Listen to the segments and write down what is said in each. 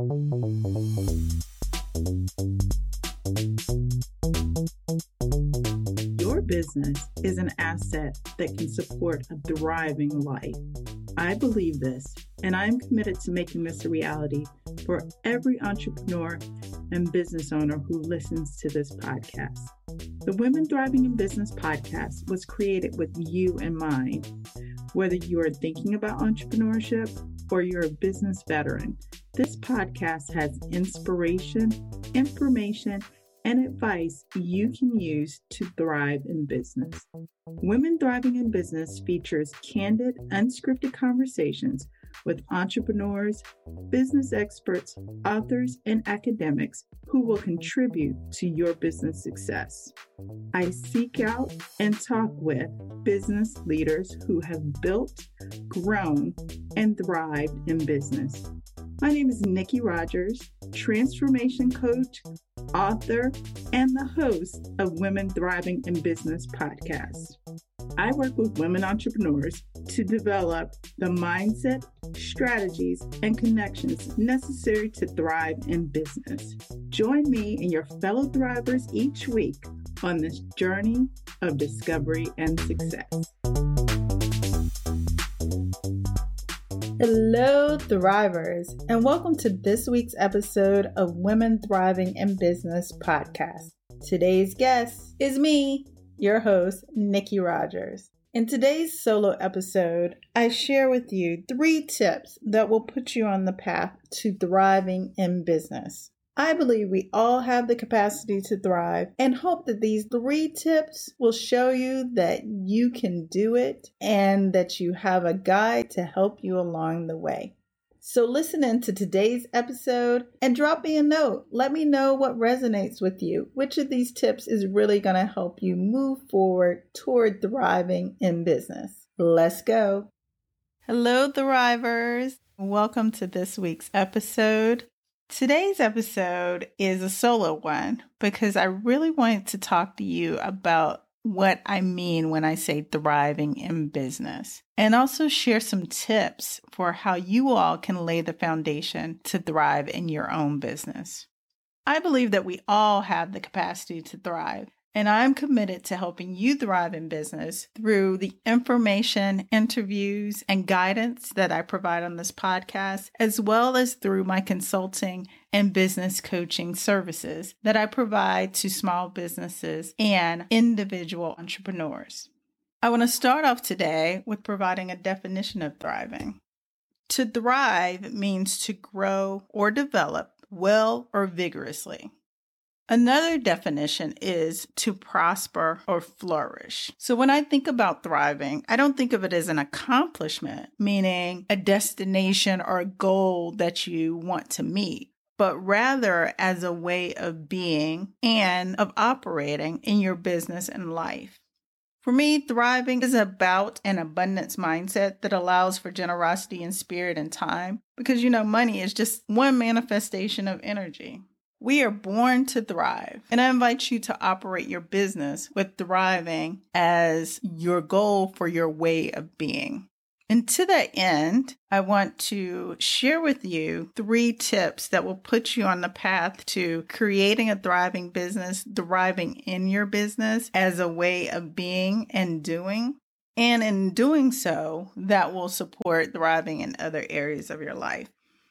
Your business is an asset that can support a thriving life. I believe this, and I am committed to making this a reality for every entrepreneur and business owner who listens to this podcast. The Women Thriving in Business podcast was created with you in mind. Whether you are thinking about entrepreneurship or you're a business veteran, this podcast has inspiration, information, and advice you can use to thrive in business. Women Thriving in Business features candid, unscripted conversations with entrepreneurs, business experts, authors, and academics who will contribute to your business success. I seek out and talk with business leaders who have built, grown, and thrived in business. My name is Nikki Rogers, transformation coach, author, and the host of Women Thriving in Business podcast. I work with women entrepreneurs to develop the mindset, strategies, and connections necessary to thrive in business. Join me and your fellow thrivers each week on this journey of discovery and success. Hello, Thrivers, and welcome to this week's episode of Women Thriving in Business podcast. Today's guest is me, your host, Nikki Rogers. In today's solo episode, I share with you three tips that will put you on the path to thriving in business. I believe we all have the capacity to thrive and hope that these three tips will show you that you can do it and that you have a guide to help you along the way. So, listen in to today's episode and drop me a note. Let me know what resonates with you. Which of these tips is really going to help you move forward toward thriving in business? Let's go. Hello, Thrivers. Welcome to this week's episode. Today's episode is a solo one because I really wanted to talk to you about what I mean when I say thriving in business and also share some tips for how you all can lay the foundation to thrive in your own business. I believe that we all have the capacity to thrive and I'm committed to helping you thrive in business through the information, interviews, and guidance that I provide on this podcast, as well as through my consulting and business coaching services that I provide to small businesses and individual entrepreneurs. I want to start off today with providing a definition of thriving. To thrive means to grow or develop well or vigorously. Another definition is to prosper or flourish. So when I think about thriving, I don't think of it as an accomplishment, meaning a destination or a goal that you want to meet, but rather as a way of being and of operating in your business and life. For me, thriving is about an abundance mindset that allows for generosity in spirit and time because you know, money is just one manifestation of energy. We are born to thrive. And I invite you to operate your business with thriving as your goal for your way of being. And to that end, I want to share with you three tips that will put you on the path to creating a thriving business, thriving in your business as a way of being and doing. And in doing so, that will support thriving in other areas of your life.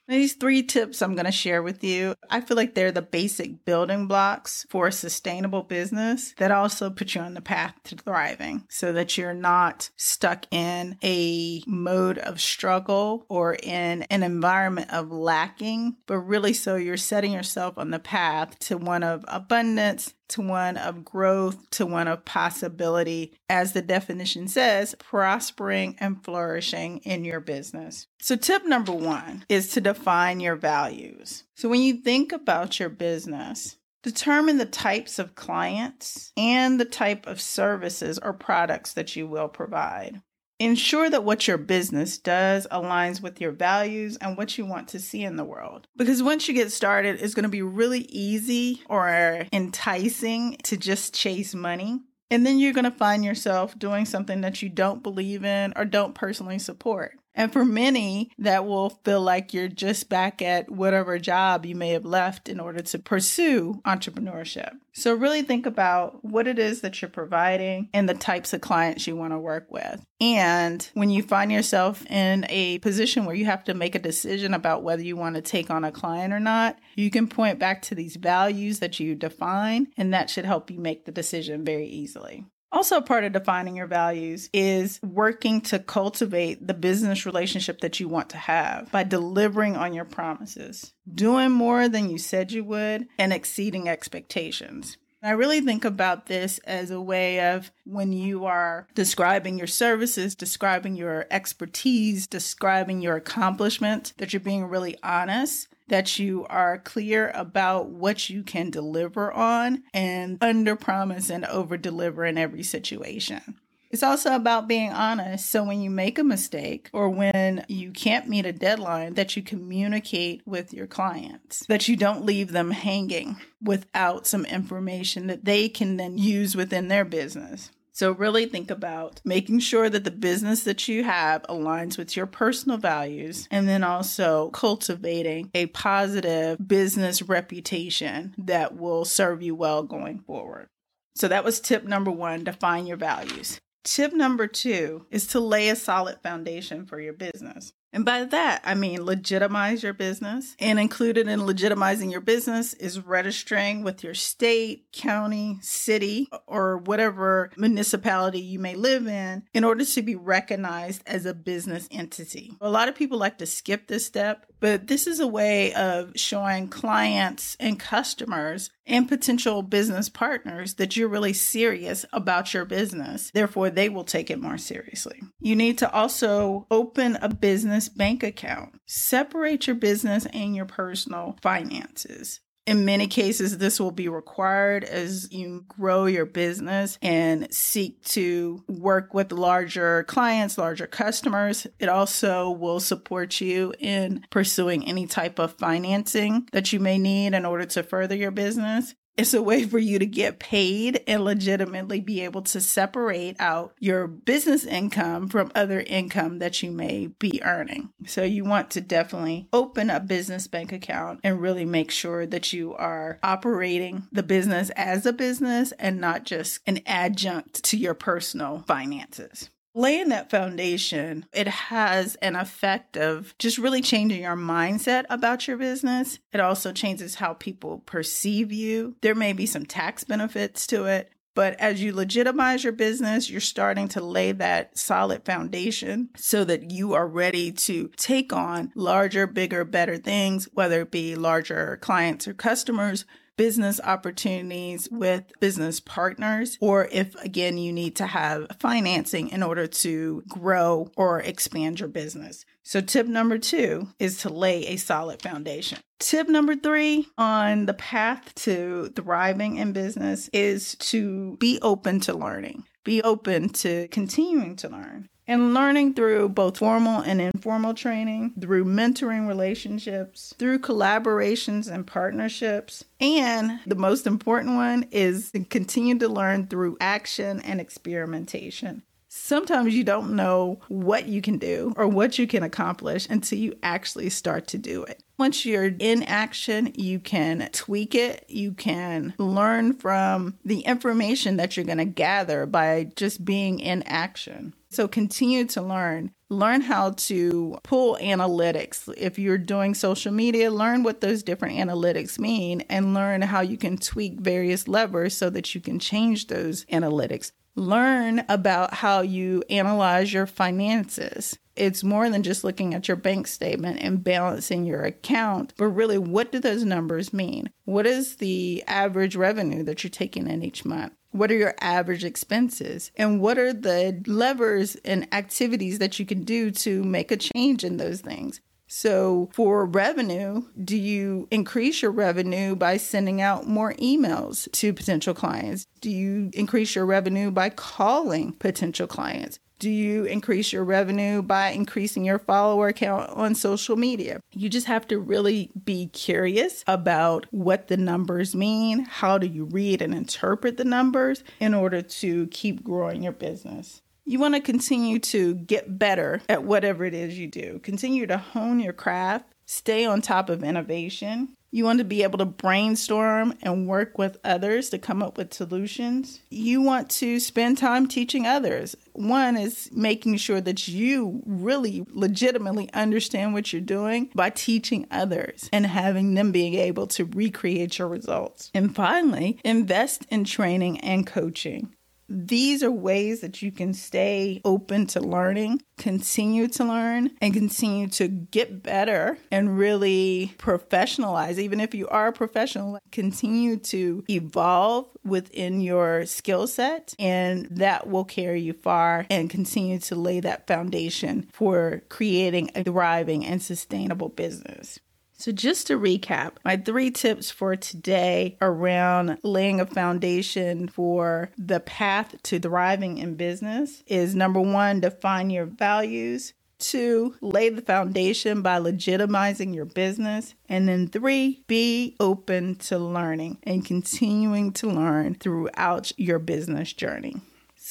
These three tips I'm going to share with you, I feel like they're the basic building blocks for a sustainable business that also put you on the path to thriving so that you're not stuck in a mode of struggle or in an environment of lacking, but really so you're setting yourself on the path to one of abundance, to one of growth, to one of possibility, as the definition says, prospering and flourishing in your business. So, tip number one is to define your values. So, when you think about your business, determine the types of clients and the type of services or products that you will provide. Ensure that what your business does aligns with your values and what you want to see in the world. Because once you get started, it's going to be really easy or enticing to just chase money. And then you're going to find yourself doing something that you don't believe in or don't personally support. And for many, that will feel like you're just back at whatever job you may have left in order to pursue entrepreneurship. So, really think about what it is that you're providing and the types of clients you want to work with. And when you find yourself in a position where you have to make a decision about whether you want to take on a client or not, you can point back to these values that you define, and that should help you make the decision very easily. Also, part of defining your values is working to cultivate the business relationship that you want to have by delivering on your promises, doing more than you said you would, and exceeding expectations. I really think about this as a way of when you are describing your services, describing your expertise, describing your accomplishment, that you're being really honest that you are clear about what you can deliver on and under promise and over deliver in every situation. It's also about being honest. So when you make a mistake or when you can't meet a deadline, that you communicate with your clients, that you don't leave them hanging without some information that they can then use within their business. So, really think about making sure that the business that you have aligns with your personal values and then also cultivating a positive business reputation that will serve you well going forward. So, that was tip number one define your values. Tip number two is to lay a solid foundation for your business. And by that, I mean legitimize your business. And included in legitimizing your business is registering with your state, county, city, or whatever municipality you may live in in order to be recognized as a business entity. A lot of people like to skip this step, but this is a way of showing clients and customers and potential business partners that you're really serious about your business. Therefore, they will take it more seriously. You need to also open a business bank account. Separate your business and your personal finances. In many cases, this will be required as you grow your business and seek to work with larger clients, larger customers. It also will support you in pursuing any type of financing that you may need in order to further your business. It's a way for you to get paid and legitimately be able to separate out your business income from other income that you may be earning. So, you want to definitely open a business bank account and really make sure that you are operating the business as a business and not just an adjunct to your personal finances laying that foundation, it has an effect of just really changing your mindset about your business. It also changes how people perceive you. There may be some tax benefits to it. But as you legitimize your business, you're starting to lay that solid foundation so that you are ready to take on larger, bigger, better things, whether it be larger clients or customers, business opportunities with business partners, or if again you need to have financing in order to grow or expand your business. So, tip number two is to lay a solid foundation. Tip number three on the path to thriving in business is to be open to learning, be open to continuing to learn and learning through both formal and informal training, through mentoring relationships, through collaborations and partnerships. And the most important one is to continue to learn through action and experimentation. Sometimes you don't know what you can do or what you can accomplish until you actually start to do it. Once you're in action, you can tweak it. You can learn from the information that you're going to gather by just being in action. So continue to learn. Learn how to pull analytics. If you're doing social media, learn what those different analytics mean and learn how you can tweak various levers so that you can change those analytics. Learn about how you analyze your finances it's more than just looking at your bank statement and balancing your account, but really, what do those numbers mean? What is the average revenue that you're taking in each month? What are your average expenses? And what are the levers and activities that you can do to make a change in those things? So, for revenue, do you increase your revenue by sending out more emails to potential clients? Do you increase your revenue by calling potential clients? Do you increase your revenue by increasing your follower count on social media? You just have to really be curious about what the numbers mean. How do you read and interpret the numbers in order to keep growing your business? You want to continue to get better at whatever it is you do. Continue to hone your craft, stay on top of innovation, you want to be able to brainstorm and work with others to come up with solutions. You want to spend time teaching others. One is making sure that you really legitimately understand what you're doing by teaching others and having them being able to recreate your results. And finally, invest in training and coaching. These are ways that you can stay open to learning, continue to learn, and continue to get better and really professionalize. Even if you are a professional, continue to evolve within your skill set, and that will carry you far and continue to lay that foundation for creating a thriving and sustainable business. So, just to recap, my three tips for today around laying a foundation for the path to thriving in business is number one, define your values. Two, lay the foundation by legitimizing your business. And then three, be open to learning and continuing to learn throughout your business journey.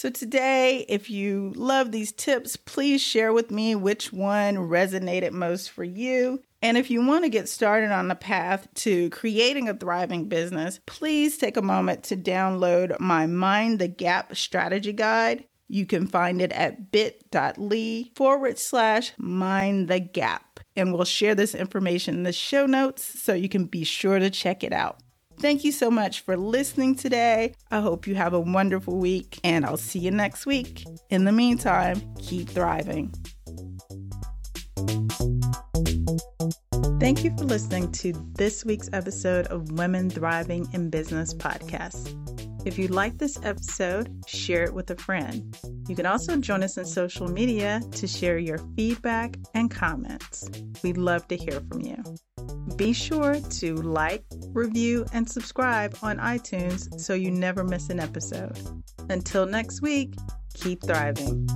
So, today, if you love these tips, please share with me which one resonated most for you. And if you want to get started on the path to creating a thriving business, please take a moment to download my Mind the Gap strategy guide. You can find it at bit.ly forward slash mind the gap. And we'll share this information in the show notes so you can be sure to check it out. Thank you so much for listening today. I hope you have a wonderful week, and I'll see you next week. In the meantime, keep thriving. Thank you for listening to this week's episode of Women Thriving in Business podcast. If you like this episode, share it with a friend. You can also join us on social media to share your feedback and comments. We'd love to hear from you. Be sure to like, review, and subscribe on iTunes so you never miss an episode. Until next week, keep thriving.